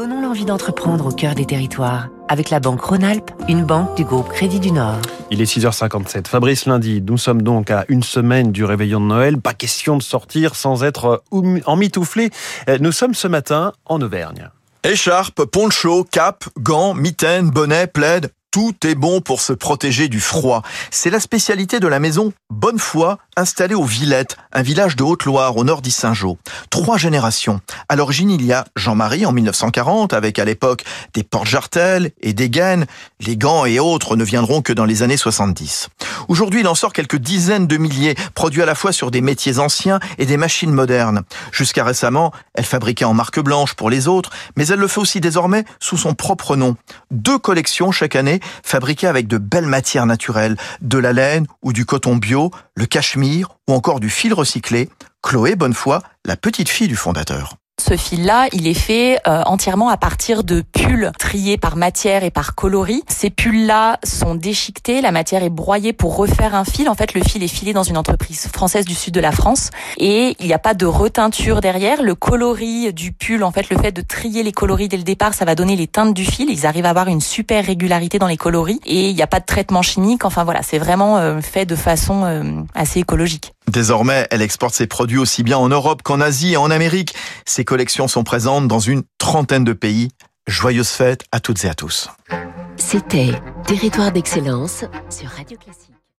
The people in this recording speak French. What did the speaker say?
Donnons l'envie d'entreprendre au cœur des territoires. Avec la Banque Rhône-Alpes, une banque du groupe Crédit du Nord. Il est 6h57. Fabrice Lundi, nous sommes donc à une semaine du réveillon de Noël. Pas question de sortir sans être emmitouflé. Nous sommes ce matin en Auvergne. Écharpe, poncho, cap, gants, mitaines, bonnet, plaid, tout est bon pour se protéger du froid. C'est la spécialité de la maison Bonnefoy, installée au Villette, un village de Haute-Loire au nord d'Issingeau. Trois générations. À l'origine, il y a Jean-Marie en 1940, avec à l'époque des portes-jartelles et des gaines. Les gants et autres ne viendront que dans les années 70. Aujourd'hui, il en sort quelques dizaines de milliers, produits à la fois sur des métiers anciens et des machines modernes. Jusqu'à récemment, elle fabriquait en marque blanche pour les autres, mais elle le fait aussi désormais sous son propre nom. Deux collections chaque année fabriqués avec de belles matières naturelles, de la laine ou du coton bio, le cachemire ou encore du fil recyclé. Chloé Bonnefoy, la petite fille du fondateur. Ce fil-là, il est fait euh, entièrement à partir de pulls triés par matière et par coloris. Ces pulls-là sont déchiquetés, la matière est broyée pour refaire un fil. En fait, le fil est filé dans une entreprise française du sud de la France et il n'y a pas de reteinture derrière. Le coloris du pull, en fait, le fait de trier les coloris dès le départ, ça va donner les teintes du fil. Ils arrivent à avoir une super régularité dans les coloris et il n'y a pas de traitement chimique. Enfin voilà, c'est vraiment euh, fait de façon euh, assez écologique. Désormais, elle exporte ses produits aussi bien en Europe qu'en Asie et en Amérique. Ses collections sont présentes dans une trentaine de pays. Joyeuses fêtes à toutes et à tous. C'était Territoire d'excellence sur Radio Classique.